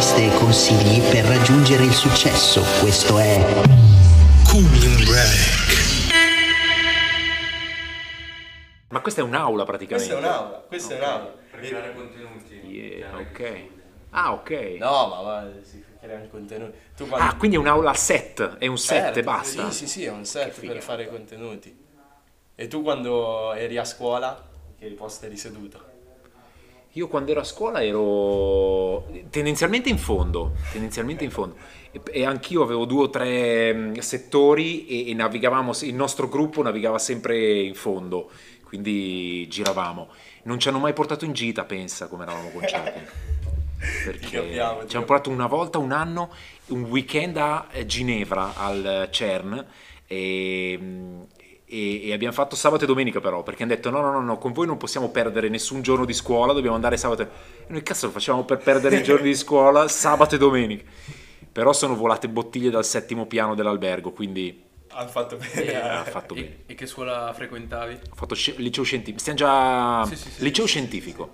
interviste e consigli per raggiungere il successo. Questo è Cool and Rag. Ma questa è un'aula praticamente. Questa è un'aula, questa è un'aula. Per creare contenuti. Yeah, ok. Ah, ok. No, ma va, si creano contenuti. Tu quando... Ah, quindi è un'aula set, è un set Certo, e basta. Sì, sì, sì, è un set per fare contenuti. E tu quando eri a scuola, che posto eri seduto? Io quando ero a scuola ero tendenzialmente in fondo, tendenzialmente in fondo. E, e anch'io avevo due o tre mh, settori e, e navigavamo, il nostro gruppo navigava sempre in fondo, quindi giravamo. Non ci hanno mai portato in gita, pensa, come eravamo conciati. Perché ti ci hanno portato una volta, un anno, un weekend a Ginevra, al CERN, e, mh, e- e abbiamo fatto sabato e domenica però, perché hanno detto no, no, no, no, con voi non possiamo perdere nessun giorno di scuola, dobbiamo andare sabato. E e noi cazzo lo facciamo per perdere i giorni di scuola, sabato e domenica. Però sono volate bottiglie dal settimo piano dell'albergo, quindi Hanno fatto bene. eh, ha eh. fatto bene. E, e che scuola frequentavi? Ho fatto sci- liceo scientifico, stiamo già... Sì, sì, sì, liceo sì, sì, scientifico.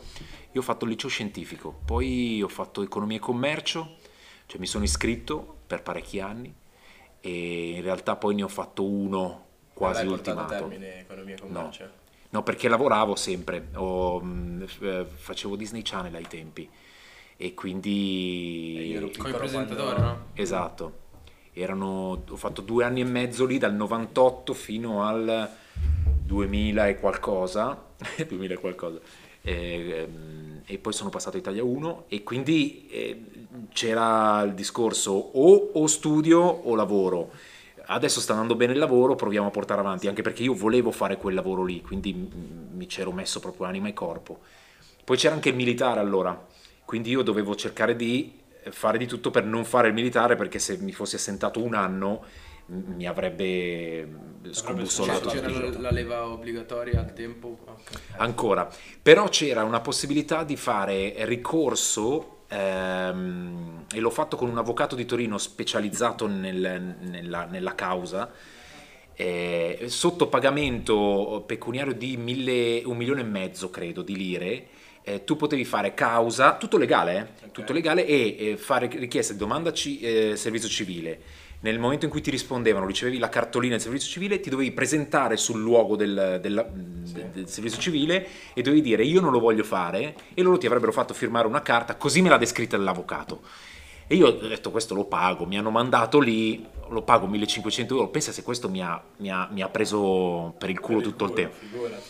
Io ho fatto il liceo scientifico, poi ho fatto economia e commercio, cioè mi sono iscritto per parecchi anni e in realtà poi ne ho fatto uno quasi a ultimato. termine economia e No. commercio? No, perché lavoravo sempre, ho, mh, f- eh, facevo Disney Channel ai tempi e quindi... E io ero il presentatore, quando- no? Esatto, Erano, ho fatto due anni e mezzo lì, dal 98 fino al 2000 e qualcosa, 2000 e qualcosa, e, ehm, e poi sono passato a Italia 1 e quindi eh, c'era il discorso o, o studio o lavoro. Adesso sta andando bene il lavoro, proviamo a portare avanti, anche perché io volevo fare quel lavoro lì, quindi mi c'ero messo proprio anima e corpo. Poi c'era anche il militare allora, quindi io dovevo cercare di fare di tutto per non fare il militare perché se mi fossi assentato un anno mi avrebbe scombussolato C'era, giorno. la leva obbligatoria al tempo? Ok. Ancora, però c'era una possibilità di fare ricorso ehm, e l'ho fatto con un avvocato di Torino specializzato nel- nella, nella causa. eh, sotto pagamento pecuniario di mille- un milione e mezzo, credo, di lire, eh, tu potevi fare causa, tutto legale, eh, tutto legale, e fare richiesta di domanda ci- eh, servizio civile. Nel momento in cui ti rispondevano, ricevevi la cartolina del servizio civile, ti dovevi presentare sul luogo del, del- del servizio civile e dovevi dire io non lo voglio fare e loro ti avrebbero fatto firmare una carta, così me l'ha descritta l'avvocato. E io ho detto questo lo pago, mi hanno mandato lì, lo pago 1500 euro, pensa se questo mi ha, mi ha- mi ha preso per il culo tutto il tempo. Figurati.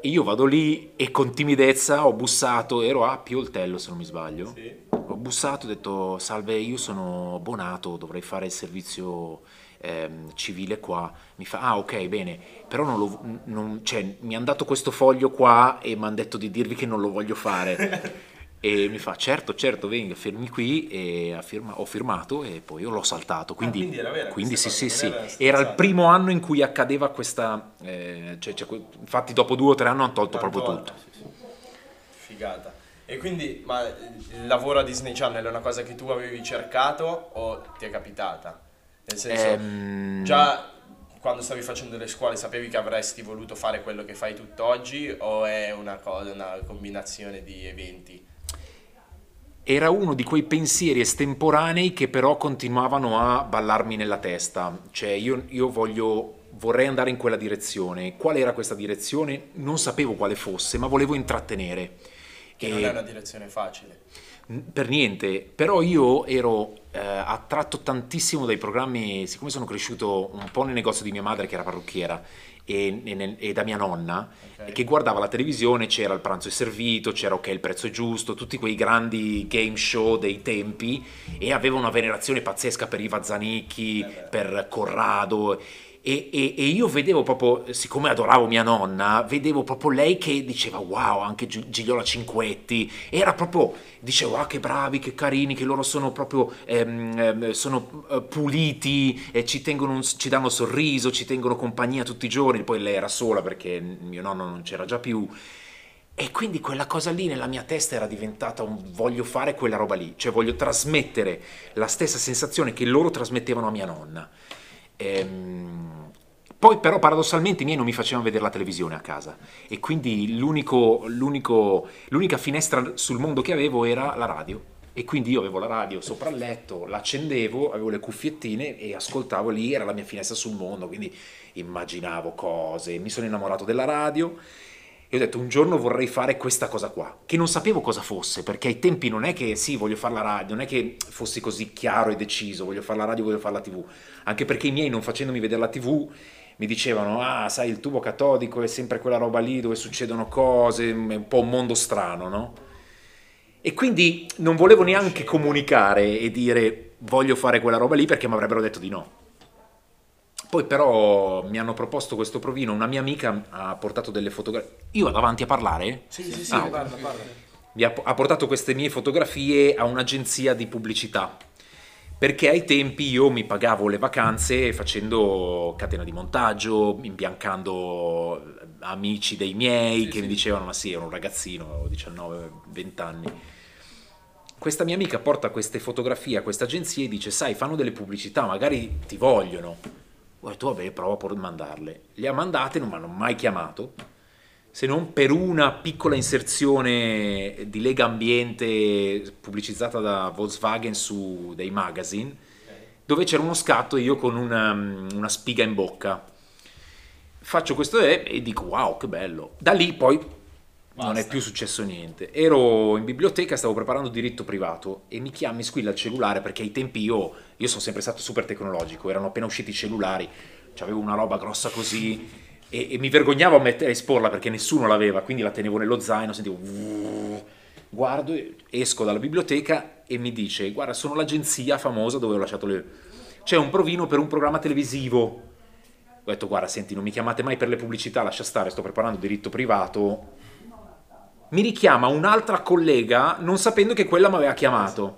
E io vado lì e con timidezza ho bussato, ero a Pioltello se non mi sbaglio. Sì. Ho bussato, ho detto salve, io sono Bonato, dovrei fare il servizio ehm, civile qua. Mi fa, ah ok, bene, però non lo, non- cioè, mi hanno dato questo foglio qua e mi hanno detto di dirvi che non lo voglio fare. e mi fa, certo, certo, venga, fermi qui e firma- ho firmato e poi io l'ho saltato. Quindi, Ah, quindi era vera quindi sì, sì, sì, era era il primo anno in cui accadeva questa... eh, cioè, cioè, infatti dopo due o tre anni hanno tolto proprio Tolto. tutto. Figata. E quindi, ma il lavoro a Disney Channel è una cosa che tu avevi cercato o ti è capitata? Nel senso, Ehm, già quando stavi facendo le scuole sapevi che avresti voluto fare quello che fai tutt'oggi o è una cosa, una combinazione di eventi? Era uno di quei pensieri estemporanei che però continuavano a ballarmi nella testa. Cioè, io, io voglio, vorrei andare in quella direzione. Qual era questa direzione? Non sapevo quale fosse, ma volevo intrattenere. Che E- non è una direzione facile. Per niente, però io ero eh, attratto tantissimo dai programmi, siccome sono cresciuto un po' nel negozio di mia madre che era parrucchiera e, e e da mia nonna, Ok. che guardava la televisione, c'era il pranzo è servito, c'era ok il prezzo è giusto, tutti quei grandi game show dei tempi e aveva una venerazione pazzesca per Iva Zanicchi, Eh per Corrado. E, e- e io vedevo proprio, siccome adoravo mia nonna, vedevo proprio lei che diceva wow, anche Gi- Gigliola Cinquetti, era proprio, dicevo ah che bravi, che carini, che loro sono proprio, ehm, ehm, sono eh, puliti, eh, ci, un- ci danno sorriso, ci tengono compagnia tutti i giorni, poi lei era sola perché mio nonno non c'era già più. E quindi quella cosa lì nella mia testa era diventata un voglio fare quella roba lì, cioè voglio trasmettere la stessa sensazione che loro trasmettevano a mia nonna. Ehm, poi però paradossalmente i miei non mi facevano vedere la televisione a casa e quindi l'unica finestra sul mondo che avevo era la radio. E quindi io avevo la radio sopra il letto, l'accendevo, avevo le cuffiettine e ascoltavo lì, era la mia finestra sul mondo, quindi immaginavo cose, mi sono innamorato della radio e ho detto un giorno vorrei fare questa cosa qua, che non sapevo cosa fosse, perché ai tempi non è che sì, voglio fare la radio, non è che fossi così chiaro e deciso, voglio fare la radio, voglio fare la tv, anche perché i miei non facendomi vedere la tv mi dicevano, ah sai il tubo catodico è sempre quella roba lì dove succedono cose, è un po' un mondo strano, no? E quindi non volevo neanche comunicare e dire voglio fare quella roba lì perché mi avrebbero detto di no. Poi però mi hanno proposto questo provino, una mia amica ha portato delle fotografie. Io vado avanti a parlare? Sì, sì, sì, Ah, parla, parla. mi ha, ha portato queste mie fotografie a un'agenzia di pubblicità. Perché ai tempi io mi pagavo le vacanze facendo catena di montaggio, imbiancando amici dei miei Sì, che sì. mi dicevano: Ma sì, ero un ragazzino, avevo 19-20 anni. Questa mia amica porta queste fotografie a questa agenzia e dice: Sai, fanno delle pubblicità, magari ti vogliono. Ho detto: Vabbè, provo a mandarle. Le ha mandate, non mi hanno mai chiamato se non per una piccola inserzione di Lega Ambiente pubblicizzata da Volkswagen su dei magazine, dove c'era uno scatto io con una, una spiga in bocca. Faccio questo e, e dico wow che bello. Da lì poi non è Basta. più successo niente. Ero in biblioteca, stavo preparando diritto privato e mi chiama, mi squilla il cellulare perché ai tempi io, io sono sempre stato super tecnologico, erano appena usciti i cellulari, avevo una roba grossa così e, e mi vergognavo a mettere a esporla perché nessuno l'aveva, quindi la tenevo nello zaino, sentivo guardo, esco dalla biblioteca e mi dice guarda sono l'agenzia famosa dove ho lasciato le... C'è un provino per un programma televisivo. Ho detto guarda senti non mi chiamate mai per le pubblicità, lascia stare, sto preparando diritto privato. Mi richiama un'altra collega non sapendo che quella mi aveva chiamato.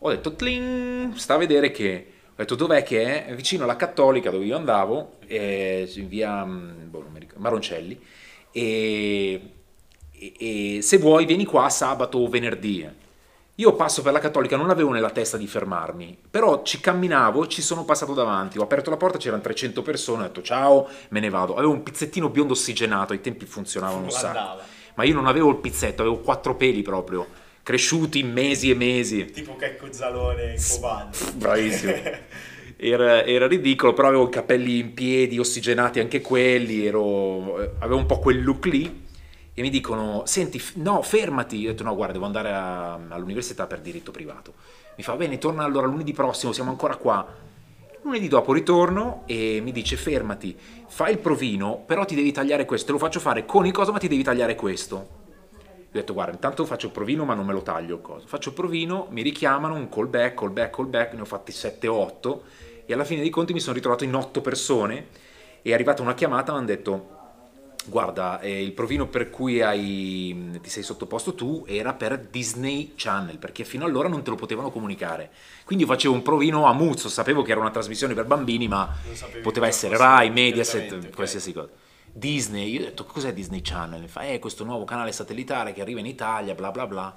Ho detto tling, sta a vedere che ho detto dov'è che è? Vicino alla Cattolica dove io andavo, eh, in via mm, boh, ricordo, Maroncelli, e, e- e se vuoi vieni qua sabato o venerdì. Io passo per la Cattolica, non avevo nella testa di fermarmi, però ci camminavo, ci sono passato davanti, ho aperto la porta, c'erano 300 persone, ho detto ciao, me ne vado. Avevo un pizzettino biondo ossigenato, ai tempi funzionavano un sacco. Ma io non avevo il pizzetto, avevo quattro peli proprio, cresciuti mesi e mesi. Tipo Checco Zalone in comando. Bravissimo. Era, era ridicolo, però avevo i capelli in piedi, ossigenati anche quelli, ero, eh, avevo un po' quel look lì. E mi dicono, senti, no, fermati. Ho detto, no, guarda, devo andare a- all'università per diritto privato. Mi fa, bene, torna allora lunedì prossimo, siamo ancora qua. Lunedì dopo ritorno e mi dice, fermati, fai il provino, però ti devi tagliare questo. Te lo faccio fare con il coso, ma ti devi tagliare questo. Ho detto, guarda, intanto faccio il provino, ma non me lo taglio. il coso. Faccio il provino, mi richiamano, un callback, callback, callback, ne ho fatti 7 o 8 e alla fine dei conti mi sono ritrovato in 8 persone e è arrivata una chiamata mi hanno detto, guarda, eh, il provino per cui hai- ti sei sottoposto tu era per Disney Channel, perché fino allora non te lo potevano comunicare. Quindi io facevo un provino a muzzo, sapevo che era una trasmissione per bambini, ma poteva essere Rai, Mediaset, direttamente, ok. qualsiasi cosa. Disney, io ho detto cos'è Disney Channel? Mi fa, eh, questo nuovo canale satellitare che arriva in Italia, bla bla bla.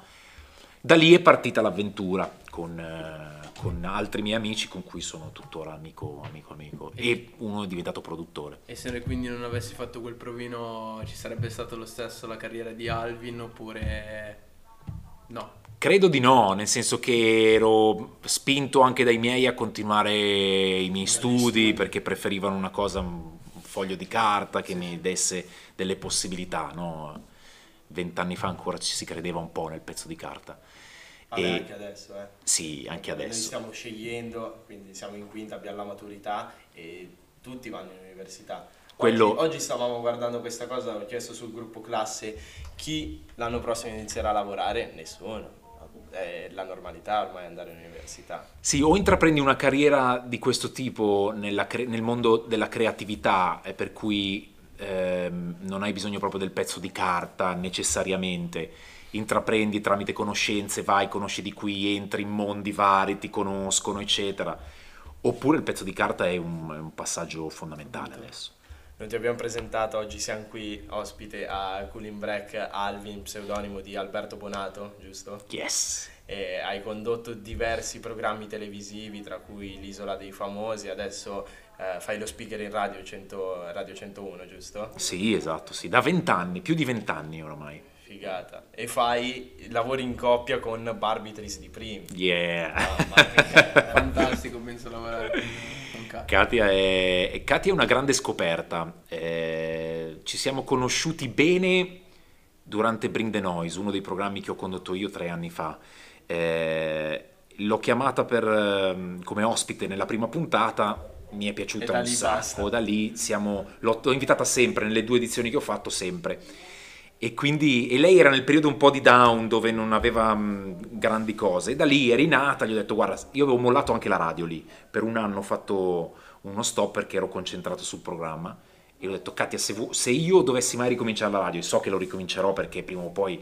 Da lì è partita l'avventura con, eh, con altri miei amici con cui sono tuttora amico, amico, amico. E uno è diventato produttore. E se quindi non avessi fatto quel provino ci sarebbe stato lo stesso la carriera di Alvin oppure no? Credo di no, nel senso che ero spinto anche dai miei a continuare i miei studi perché preferivano una cosa, un foglio di carta che mi desse delle possibilità, no? Vent'anni fa ancora ci si credeva un po' nel pezzo di carta. Vabbè, E- anche adesso, eh. Sì, anche Noi adesso. stiamo scegliendo, quindi siamo in quinta, abbiamo la maturità e tutti vanno in università. Quello- Oggi, oggi stavamo guardando questa cosa, ho chiesto sul gruppo classe chi l'anno prossimo inizierà a lavorare, nessuno. È la normalità ormai andare in università. Sì, o intraprendi una carriera di questo tipo nella cre- nel mondo della creatività, eh, per cui ehm, non hai bisogno proprio del pezzo di carta necessariamente, intraprendi tramite conoscenze, vai, conosci di qui, entri in mondi vari, ti conoscono, eccetera. Oppure il pezzo di carta è un, è un passaggio fondamentale adesso. Non ti abbiamo presentato, oggi siamo qui ospite a Cooling Break Alvin, pseudonimo di Alberto Bonato, giusto? Yes! E hai condotto diversi programmi televisivi, tra cui l'Isola dei Famosi, adesso eh, fai lo speaker in radio, 100 radio 101, giusto? Sì, esatto, sì, da vent'anni, più di vent'anni oramai. Figata. E fai, lavori in coppia con Barbitris di Primi. Yeah. Mia. Fantastico, penso lavorare con, Katia. Katia è, Katia è una grande scoperta. Eh, ci siamo conosciuti bene durante Bring the Noise, uno dei programmi che ho condotto io tre anni fa. Eh, l'ho chiamata per, ehm, come ospite nella prima puntata, mi è piaciuta un sacco. basta. Da lì siamo, l'ho, l'ho invitata sempre, nelle due edizioni che ho fatto, sempre. E quindi e lei era nel periodo un po' di down dove non aveva mh, grandi cose. E da lì è rinata, gli ho detto guarda, io avevo mollato anche la radio lì. Per un anno ho fatto uno stop perché ero concentrato sul programma. E ho detto Katia, se, vu- se io dovessi mai ricominciare la radio, e so che lo ricomincerò perché prima o poi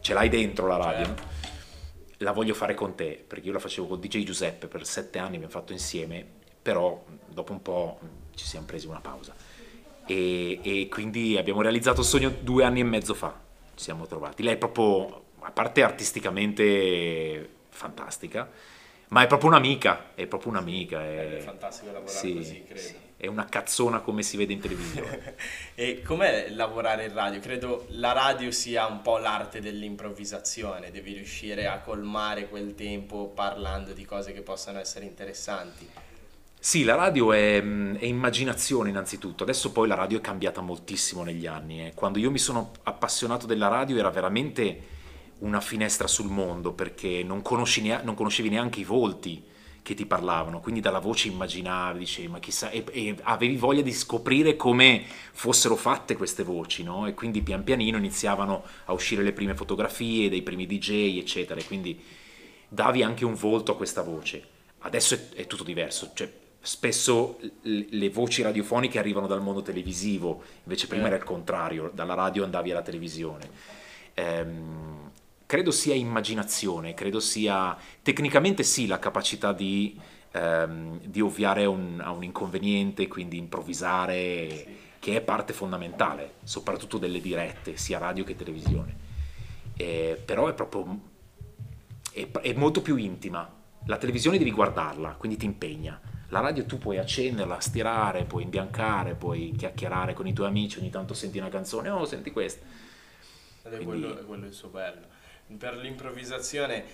ce l'hai dentro la radio, Certo. la voglio fare con te, perché io la facevo con DJ Giuseppe per sette anni, abbiamo fatto insieme, però dopo un po' ci siamo presi una pausa. E, e quindi abbiamo realizzato il sogno due anni e mezzo fa, ci siamo trovati. Lei è proprio, a parte artisticamente fantastica, ma è proprio un'amica, è proprio un'amica. È, È fantastico lavorare sì, così, credo. sì, è una cazzona come si vede in televisione. E com'è lavorare in radio? Credo la radio sia un po' l'arte dell'improvvisazione, devi riuscire a colmare quel tempo parlando di cose che possano essere interessanti. Sì, la radio è, mh, è immaginazione innanzitutto, adesso poi la radio è cambiata moltissimo negli anni. eh. Quando io mi sono appassionato della radio era veramente una finestra sul mondo perché non, nea- non conoscevi neanche i volti che ti parlavano, quindi dalla voce immaginavi, dicevi ma chissà, e, e avevi voglia di scoprire come fossero fatte queste voci, no? E quindi pian pianino iniziavano a uscire le prime fotografie dei primi DJ, eccetera, e quindi davi anche un volto a questa voce. Adesso è, è tutto diverso, cioè spesso le voci radiofoniche arrivano dal mondo televisivo, invece prima Eh. era il contrario, dalla radio andavi alla televisione. Ehm, credo sia immaginazione, credo sia tecnicamente sì la capacità di, ehm, di ovviare a un, a un inconveniente, quindi improvvisare, che è parte fondamentale, soprattutto delle dirette, sia radio che televisione. Eh, però è proprio è, è molto più intima. La televisione devi guardarla, quindi ti impegna. La radio tu puoi accenderla, stirare, puoi imbiancare, puoi chiacchierare con i tuoi amici, ogni tanto senti una canzone, oh senti questa. Ed è Quindi- quello, è quello il suo bello. Per l'improvvisazione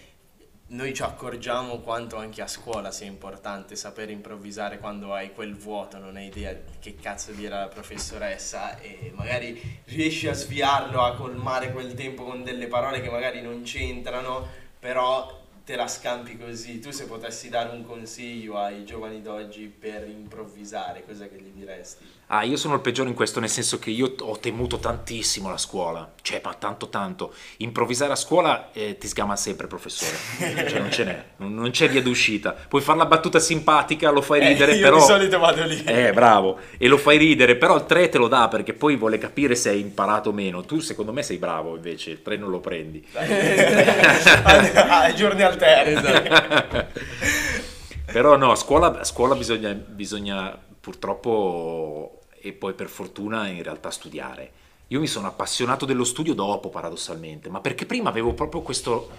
noi ci accorgiamo quanto anche a scuola sia importante sapere improvvisare quando hai quel vuoto, non hai idea di che cazzo dirà la professoressa e magari riesci a sviarlo, a colmare quel tempo con delle parole che magari non c'entrano, però te la scampi così. Tu se potessi dare un consiglio ai giovani d'oggi per improvvisare, cosa che gli diresti? Ah, io sono il peggiore in questo, nel senso che io ho temuto tantissimo la scuola, cioè, ma tanto tanto. Improvvisare a scuola eh, ti sgama sempre professore, cioè non ce n'è, non, non c'è via d'uscita. Puoi fare la battuta simpatica, lo fai ridere, Eh, io però... di solito vado lì. Eh, bravo, e lo fai ridere, però il 3 te lo dà perché poi vuole capire se hai imparato o meno. Tu secondo me sei bravo invece, il 3 non lo prendi. ai giorni alterni. Però no, a scuola, a scuola bisogna, bisogna purtroppo e poi per fortuna in realtà studiare. Io mi sono appassionato dello studio dopo paradossalmente, ma perché prima avevo proprio questo,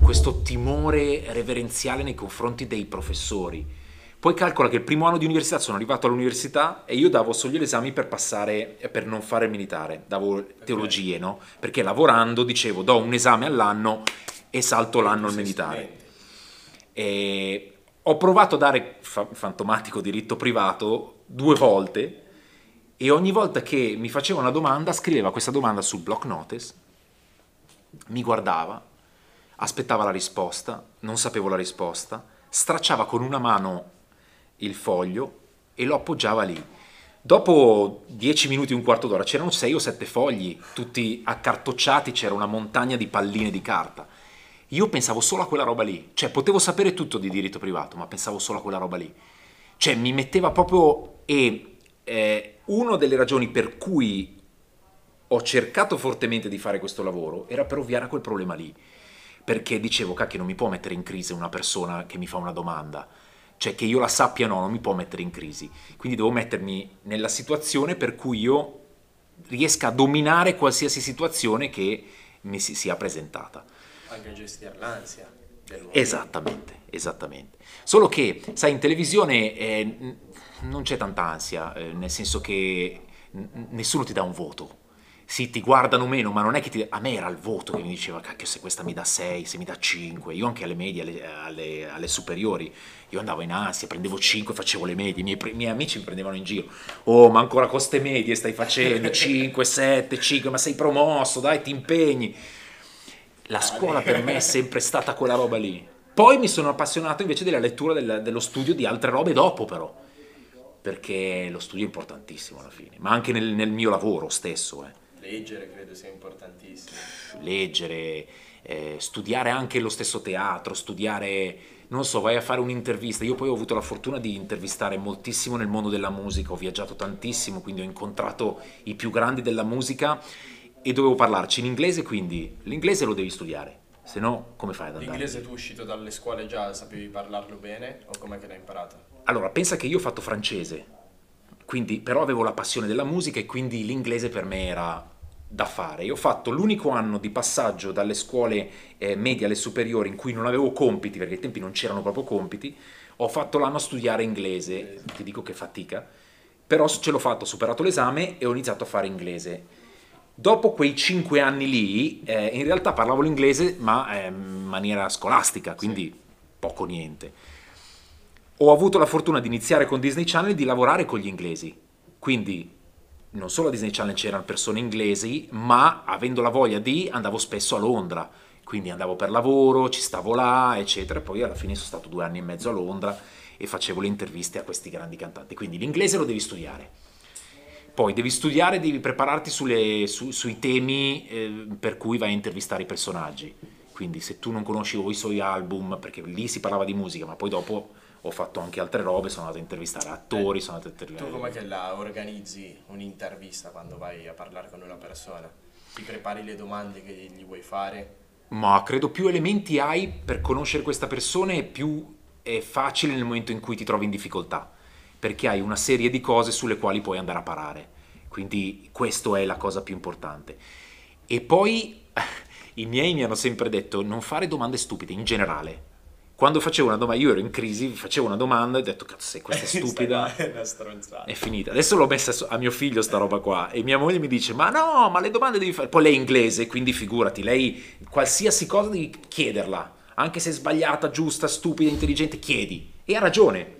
questo timore reverenziale nei confronti dei professori. Poi calcola che il primo anno di università sono arrivato all'università e io davo solo gli esami per passare, per non fare il militare, davo teologie, no? Perché lavorando dicevo do un esame all'anno e salto l'anno al militare. E ho provato a dare fa- fantomatico diritto privato due volte e ogni volta che mi faceva una domanda scriveva questa domanda sul block notice, mi guardava, aspettava la risposta, non sapevo la risposta, stracciava con una mano il foglio e lo appoggiava lì. Dopo dieci minuti, un quarto d'ora, c'erano sei o sette fogli, tutti accartocciati, c'era una montagna di palline di carta. Io pensavo solo a quella roba lì, cioè potevo sapere tutto di diritto privato, ma pensavo solo a quella roba lì. Cioè mi metteva proprio... E eh, una delle ragioni per cui ho cercato fortemente di fare questo lavoro era per ovviare a quel problema lì. Perché dicevo, cacchio, non mi può mettere in crisi una persona che mi fa una domanda. Cioè che io la sappia no, non mi può mettere in crisi. Quindi devo mettermi nella situazione per cui io riesca a dominare qualsiasi situazione che mi si sia presentata. Anche gestire l'ansia. Esattamente, esattamente. Solo che, sai, in televisione eh, non c'è tanta ansia, eh, nel senso che n- nessuno ti dà un voto. sì, ti guardano meno, ma non è che ti... A me era il voto che mi diceva, cacchio, se questa mi dà 6, se mi dà 5. Io anche alle medie, alle, alle- alle superiori, io andavo in ansia, prendevo 5, facevo le medie. I miei, i miei amici mi prendevano in giro. Oh, ma ancora con ste medie stai facendo 5, 7, 5, ma sei promosso, dai, ti impegni. La scuola per me è sempre stata quella roba lì. Poi mi sono appassionato invece della lettura del- dello studio di altre robe dopo, però. Perché lo studio è importantissimo alla fine, ma anche nel, nel mio lavoro stesso, eh Leggere credo sia importantissimo. leggere, eh, studiare anche lo stesso teatro, studiare, non so, vai a fare un'intervista. Io poi ho avuto la fortuna di intervistare moltissimo nel mondo della musica, ho viaggiato tantissimo, quindi ho incontrato i più grandi della musica e dovevo parlarci in inglese, quindi l'inglese lo devi studiare, se no come fai ad andare? L'inglese tu uscito dalle scuole già sapevi parlarlo bene o com'è che l'hai imparato? Allora, pensa che io ho fatto francese, quindi però avevo la passione della musica e quindi l'inglese per me era da fare. Io ho fatto l'unico anno di passaggio dalle scuole eh, medie alle superiori in cui non avevo compiti, perché ai tempi non c'erano proprio compiti, ho fatto l'anno a studiare inglese, ti dico che fatica, però ce l'ho fatto, ho superato l'esame e ho iniziato a fare inglese. Dopo quei cinque anni lì, eh, in realtà parlavo l'inglese, ma eh, in maniera scolastica, quindi poco niente ho avuto la fortuna di iniziare con Disney Channel e di lavorare con gli inglesi. Quindi non solo a Disney Channel c'erano persone inglesi, ma avendo la voglia di andavo spesso a Londra. Quindi andavo per lavoro, ci stavo là, eccetera. E poi alla fine sono stato due anni e mezzo a Londra e facevo le interviste a questi grandi cantanti. Quindi l'inglese lo devi studiare. Poi devi studiare, devi prepararti sulle- su- sui temi eh, per cui vai a intervistare i personaggi. Quindi se tu non conosci o i suoi album, perché lì si parlava di musica, ma poi dopo ho fatto anche altre robe, sono andato a intervistare attori, sono andato a Tu intervistare... com'è che la organizzi un'intervista quando vai a parlare con una persona? Ti prepari le domande che gli vuoi fare? Ma credo più elementi hai per conoscere questa persona e più è facile nel momento in cui ti trovi in difficoltà, perché hai una serie di cose sulle quali puoi andare a parare. Quindi questa è la cosa più importante. E poi i miei mi hanno sempre detto non fare domande stupide in generale. Quando facevo una domanda, io ero in crisi, facevo una domanda e ho detto cazzo, se questa è stupida È una stronzata. è finita. Adesso l'ho messa a mio figlio sta roba qua e mia moglie mi dice "Ma no, ma le domande devi fare". Poi lei è inglese, quindi figurati, lei qualsiasi cosa devi chiederla, anche se sbagliata, giusta, stupida, intelligente, chiedi. E ha ragione.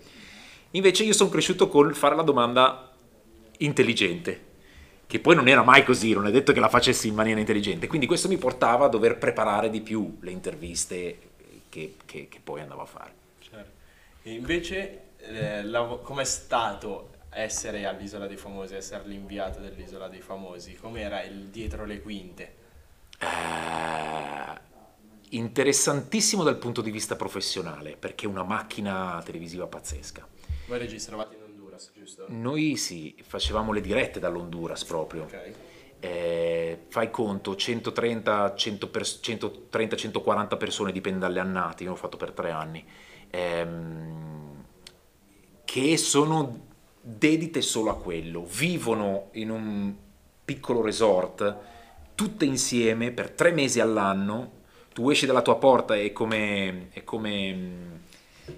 Invece io sono cresciuto con fare la domanda intelligente, che poi non era mai così, non è detto che la facessi in maniera intelligente. Quindi questo mi portava a dover preparare di più le interviste che, che- che poi andavo a fare. Certo. E invece, eh, com'è stato essere all'Isola dei Famosi, essere l'inviato dell'Isola dei Famosi? Com'era il dietro le quinte? Eh, interessantissimo dal punto di vista professionale, perché è una macchina televisiva pazzesca. Voi registravate in Honduras, giusto? Noi sì, facevamo le dirette dall'Honduras proprio. Ok. Eh, fai conto, 130, 100 pers- 130, 140 persone, dipende dalle annate, io l'ho fatto per tre anni, ehm, che sono dedite solo a quello, vivono in un piccolo resort, tutte insieme per tre mesi all'anno, tu esci dalla tua porta e come, è come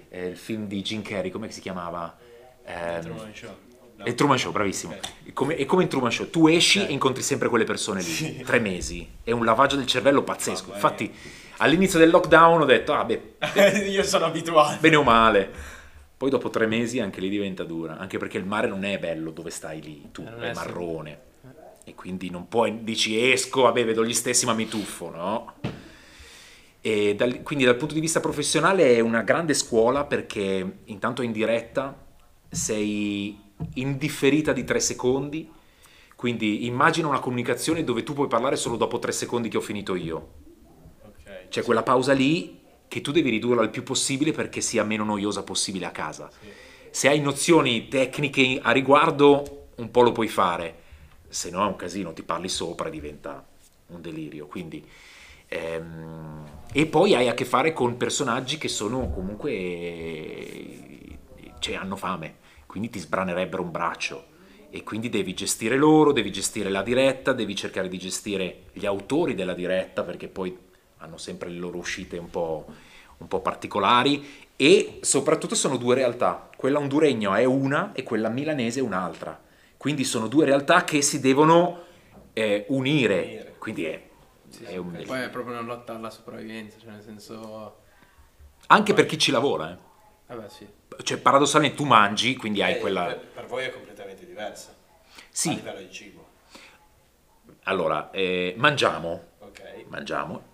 eh, il film di Jim Carrey, come si chiamava? Ehm, Truman Show. No. è Truman Show, bravissimo. Ok. È come, è come in Truman Show, tu esci Ok. e incontri sempre quelle persone lì, tre mesi. È un lavaggio del cervello pazzesco. Mamma Infatti, all'inizio del lockdown ho detto, ah beh, Io sono abituato. bene o male. Poi dopo tre mesi anche lì diventa dura, anche perché il mare non è bello dove stai lì, tu Eh, non è è marrone. E quindi non puoi, dici esco, vabbè vedo gli stessi ma mi tuffo, no? Dal- quindi dal punto di vista professionale è una grande scuola perché intanto in diretta sei indifferita di tre secondi, quindi immagina una comunicazione dove tu puoi parlare solo dopo tre secondi che ho finito io. Ok. C'è quella pausa lì che tu devi ridurla il più possibile perché sia meno noiosa possibile a casa. Se hai nozioni tecniche a riguardo, un po' lo puoi fare, se no è un casino, ti parli sopra e diventa un delirio. Quindi, e poi hai a che fare con personaggi che sono comunque, cioè hanno fame, quindi ti sbranerebbero un braccio. E quindi devi gestire loro, devi gestire la diretta, devi cercare di gestire gli autori della diretta, perché poi hanno sempre le loro uscite un po', un po' particolari e soprattutto sono due realtà, quella honduregna è una e quella milanese è un'altra, quindi sono due realtà che si devono eh, unire. Unire. Quindi è, Sì, è un- E poi è proprio una lotta alla sopravvivenza, cioè nel senso... anche per chi ci lavora. eh. Vabbè sì. Cioè, paradossalmente tu mangi, quindi hai Eh, quella... per, voi è completamente diversa. A Sì, livello di cibo. allora, eh, mangiamo, Ok. mangiamo.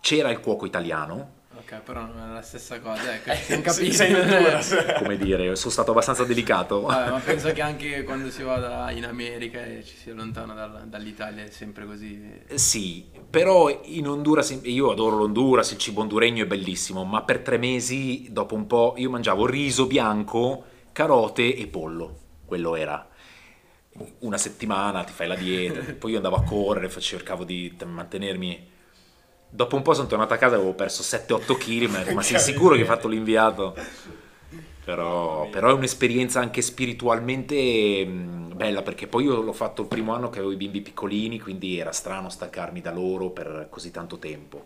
C'era il cuoco italiano, Ok, però non è la stessa cosa, ecco, non Sei- capisco. sei come dire, sono stato abbastanza delicato. Vabbè, ma penso che anche quando si vada in America e ci si allontana dal- dall'Italia è sempre così. Sì, però in Honduras, io adoro l'Honduras, il cibo honduregno è bellissimo, ma per tre mesi, dopo un po', io mangiavo riso bianco, carote e pollo, quello era. Una settimana ti fai la dieta, poi io andavo a correre, cercavo di mantenermi... Dopo un po' sono tornato a casa e avevo perso 7-8 kg, ma, ma sei sicuro che hai fatto l'inviato? Però, però è un'esperienza anche spiritualmente bella perché poi io l'ho fatto il primo anno che avevo i bimbi piccolini, quindi era strano staccarmi da loro per così tanto tempo.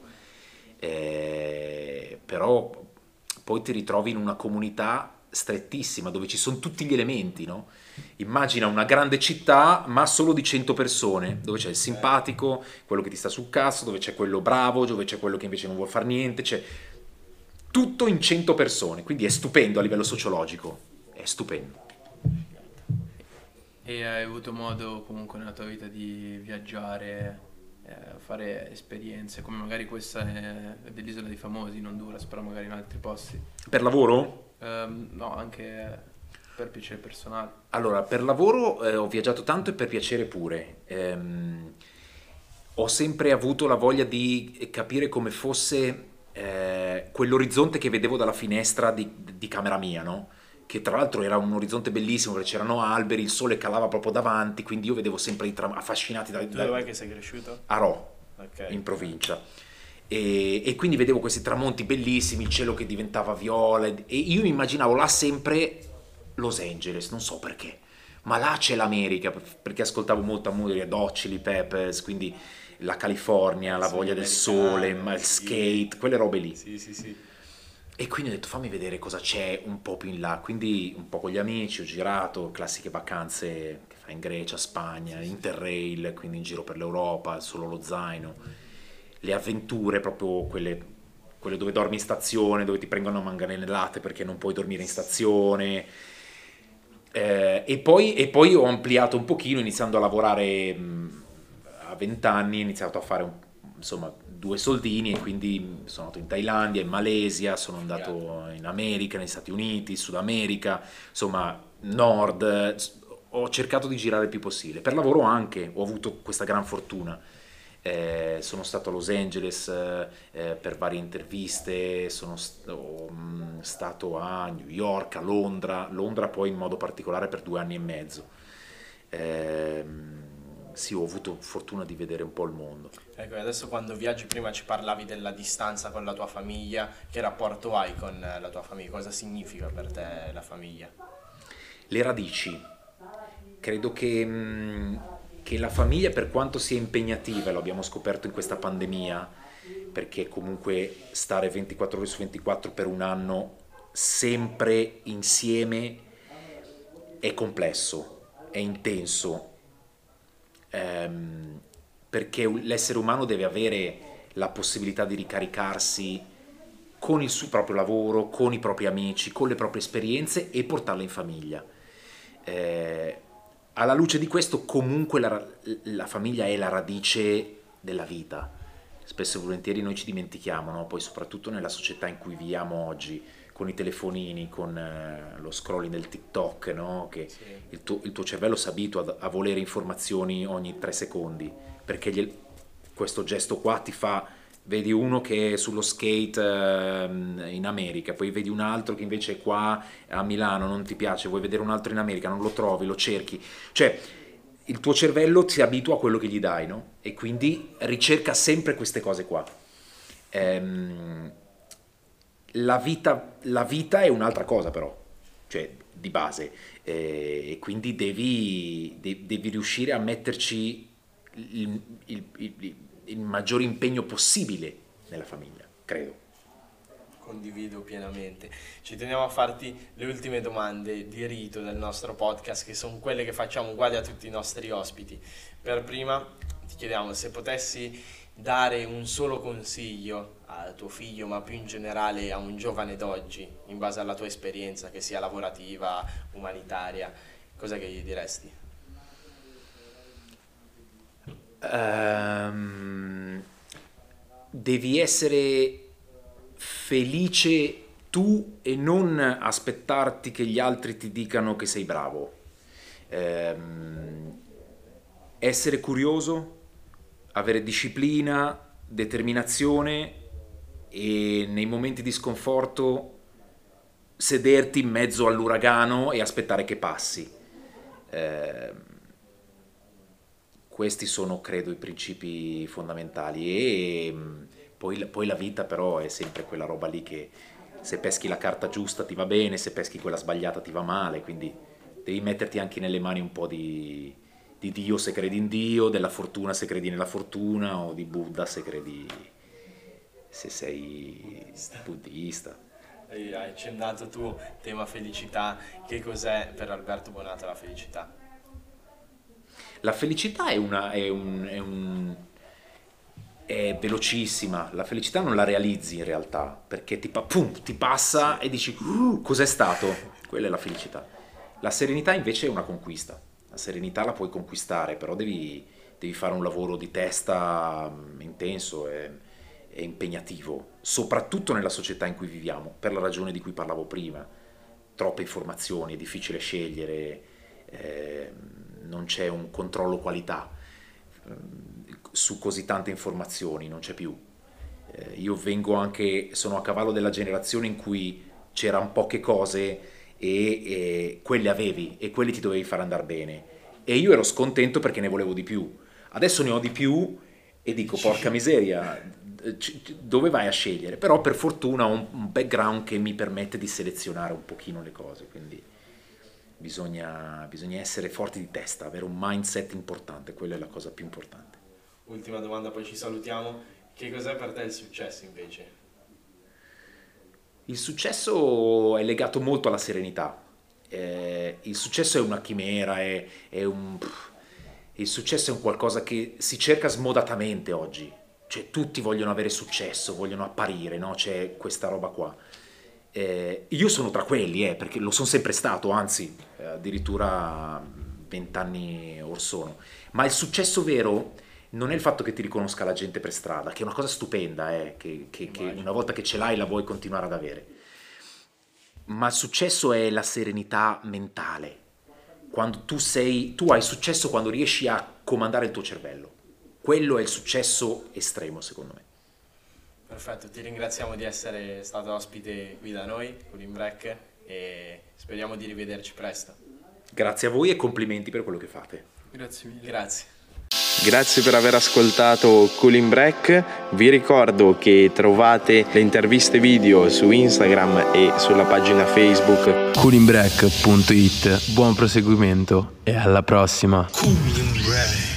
Eh, però poi ti ritrovi in una comunità strettissima dove ci sono tutti gli elementi, no? Immagina una grande città ma solo di 100 persone, dove c'è il simpatico, quello che ti sta sul cazzo, dove c'è quello bravo, dove c'è quello che invece non vuole fare niente, c'è tutto in 100 persone, quindi è stupendo a livello sociologico, è stupendo. E hai avuto modo comunque nella tua vita di viaggiare, eh, fare esperienze, come magari questa è dell'Isola dei Famosi in Honduras, però magari in altri posti. Per lavoro? Ehm, no, anche per piacere personale. Allora, per lavoro eh, ho viaggiato tanto e per piacere pure. Ehm, ho sempre avuto la voglia di capire come fosse eh, quell'orizzonte che vedevo dalla finestra di, di camera mia, no? Che tra l'altro era un orizzonte bellissimo perché c'erano alberi, il sole calava proprio davanti, quindi io vedevo sempre i tram- affascinati da, Tu da- dov'è che sei cresciuto? a Rò, Ok. in provincia. E, e quindi vedevo questi tramonti bellissimi, il cielo che diventava viola e e io mi immaginavo là sempre Los Angeles, non so perché, ma là c'è l'America, perché ascoltavo molta musica, Dog Chili Peppers, quindi la California, la Sì, voglia del sole, il skate, quelle robe lì. Sì, sì, sì. E quindi ho detto fammi vedere cosa c'è un po' più in là. Quindi un po' con gli amici ho girato, classiche vacanze che fai in Grecia, Spagna, Interrail, quindi in giro per l'Europa, solo lo zaino. Le avventure, proprio quelle, quelle dove dormi in stazione, dove ti prendono a manganellate perché non puoi dormire in stazione. Eh, e, poi, e poi ho ampliato un pochino iniziando a lavorare mh, a 20 anni, ho iniziato a fare un- insomma due soldini e quindi sono andato in Thailandia, in Malesia, sono andato in America, negli Stati Uniti, Sud America, insomma nord, ho cercato di girare il più possibile. Per lavoro anche, ho avuto questa gran fortuna. Eh, sono stato a Los Angeles eh, eh, per varie interviste, sono st- ho, mh, stato a New York, a Londra, Londra poi in modo particolare per due anni e mezzo. Ehm, sì, ho avuto fortuna di vedere un po' il mondo. Ecco, e adesso quando viaggi prima ci parlavi della distanza con la tua famiglia, che rapporto hai con eh, la tua famiglia? Cosa significa per te la famiglia? Le radici. Credo che, mh, che la famiglia, per quanto sia impegnativa, lo abbiamo scoperto in questa pandemia, perché comunque stare 24 ore su 24 per un anno sempre insieme è complesso, è intenso, ehm, perché l'essere umano deve avere la possibilità di ricaricarsi con il suo proprio lavoro, con i propri amici, con le proprie esperienze e portarle in famiglia. Eh, alla luce di questo, comunque la, la famiglia è la radice della vita. Spesso e volentieri noi ci dimentichiamo, no? poi soprattutto nella società in cui viviamo oggi, con i telefonini, con eh, lo scrolling del TikTok, no? che il, tuo, il tuo cervello si abitua a, a volere informazioni ogni tre secondi, perché gliel- questo gesto qua ti fa, vedi uno che è sullo skate ehm, in America, poi vedi un altro che invece è qua a Milano, non ti piace, vuoi vedere un altro in America, non lo trovi, lo cerchi, cioè il tuo cervello si abitua a quello che gli dai, no? E quindi ricerca sempre queste cose qua. Ehm, la, vita, la vita è un'altra cosa però, cioè di base, eh, e quindi devi, de- devi riuscire a metterci il, il- il- il maggior impegno possibile nella famiglia, credo. Condivido pienamente. Ci teniamo a farti le ultime domande di rito del nostro podcast, che sono quelle che facciamo uguali a tutti i nostri ospiti. Per prima ti chiediamo se potessi dare un solo consiglio a tuo figlio, ma più in generale a un giovane d'oggi, in base alla tua esperienza, che sia lavorativa, umanitaria, cosa che gli diresti? Ehm, devi essere felice tu e non aspettarti che gli altri ti dicano che sei bravo. Ehm, essere curioso, avere disciplina, determinazione e nei momenti di sconforto sederti in mezzo all'uragano e aspettare che passi. Ehm, questi sono, credo, i principi fondamentali e mm, poi, poi la vita però è sempre quella roba lì che se peschi la carta giusta ti va bene, se peschi quella sbagliata ti va male, quindi devi metterti anche nelle mani un po' di, di Dio se credi in Dio, della fortuna se credi nella fortuna o di Buddha se credi se sei buddista. Hai accennato tu tema felicità, che cos'è per Alberto Bonato la felicità? La felicità è, una, è, un, è, un, è velocissima, la felicità non la realizzi in realtà, perché ti, pum, ti passa e dici uh, cos'è stato? Quella è la felicità. La serenità invece è una conquista, la serenità la puoi conquistare, però devi, devi fare un lavoro di testa mm, intenso e, e impegnativo, soprattutto nella società in cui viviamo, per la ragione di cui parlavo prima. Troppe informazioni, è difficile scegliere. Eh, non c'è un controllo qualità ehm, su così tante informazioni, non c'è più. Eh, io vengo anche, sono a cavallo della generazione in cui c'erano poche cose e, e quelle avevi e quelle ti dovevi far andare bene. E io ero scontento perché ne volevo di più. Adesso ne ho di più e dico porca miseria, dove vai a scegliere? Però per fortuna ho un background che mi permette di selezionare un pochino le cose, quindi bisogna, bisogna essere forti di testa, avere un mindset importante, quella è la cosa più importante. Ultima domanda, poi ci salutiamo. Che cos'è per te il successo invece? Il successo è legato molto alla serenità. Eh, il successo è una chimera, è, è un... il successo è un qualcosa che si cerca smodatamente oggi. Cioè tutti vogliono avere successo, vogliono apparire, no? C'è questa roba qua. Eh, io sono tra quelli, eh, perché lo sono sempre stato, anzi, eh, addirittura vent'anni or sono. Ma il successo vero non è il fatto che ti riconosca la gente per strada, che è una cosa stupenda, eh, che, che, che una volta che ce l'hai la vuoi continuare ad avere. Ma il successo è la serenità mentale. Quando tu sei, tu hai successo quando riesci a comandare il tuo cervello. Quello è il successo estremo, secondo me. Perfetto, ti ringraziamo di essere stato ospite qui da noi, con Break, e speriamo di rivederci presto. Grazie a voi e complimenti per quello che fate. Grazie mille. Grazie. Grazie per aver ascoltato Cooling Break. Vi ricordo che trovate le interviste video su Instagram e sulla pagina Facebook coolingbreak.it. Buon proseguimento e alla prossima. Cooling Break.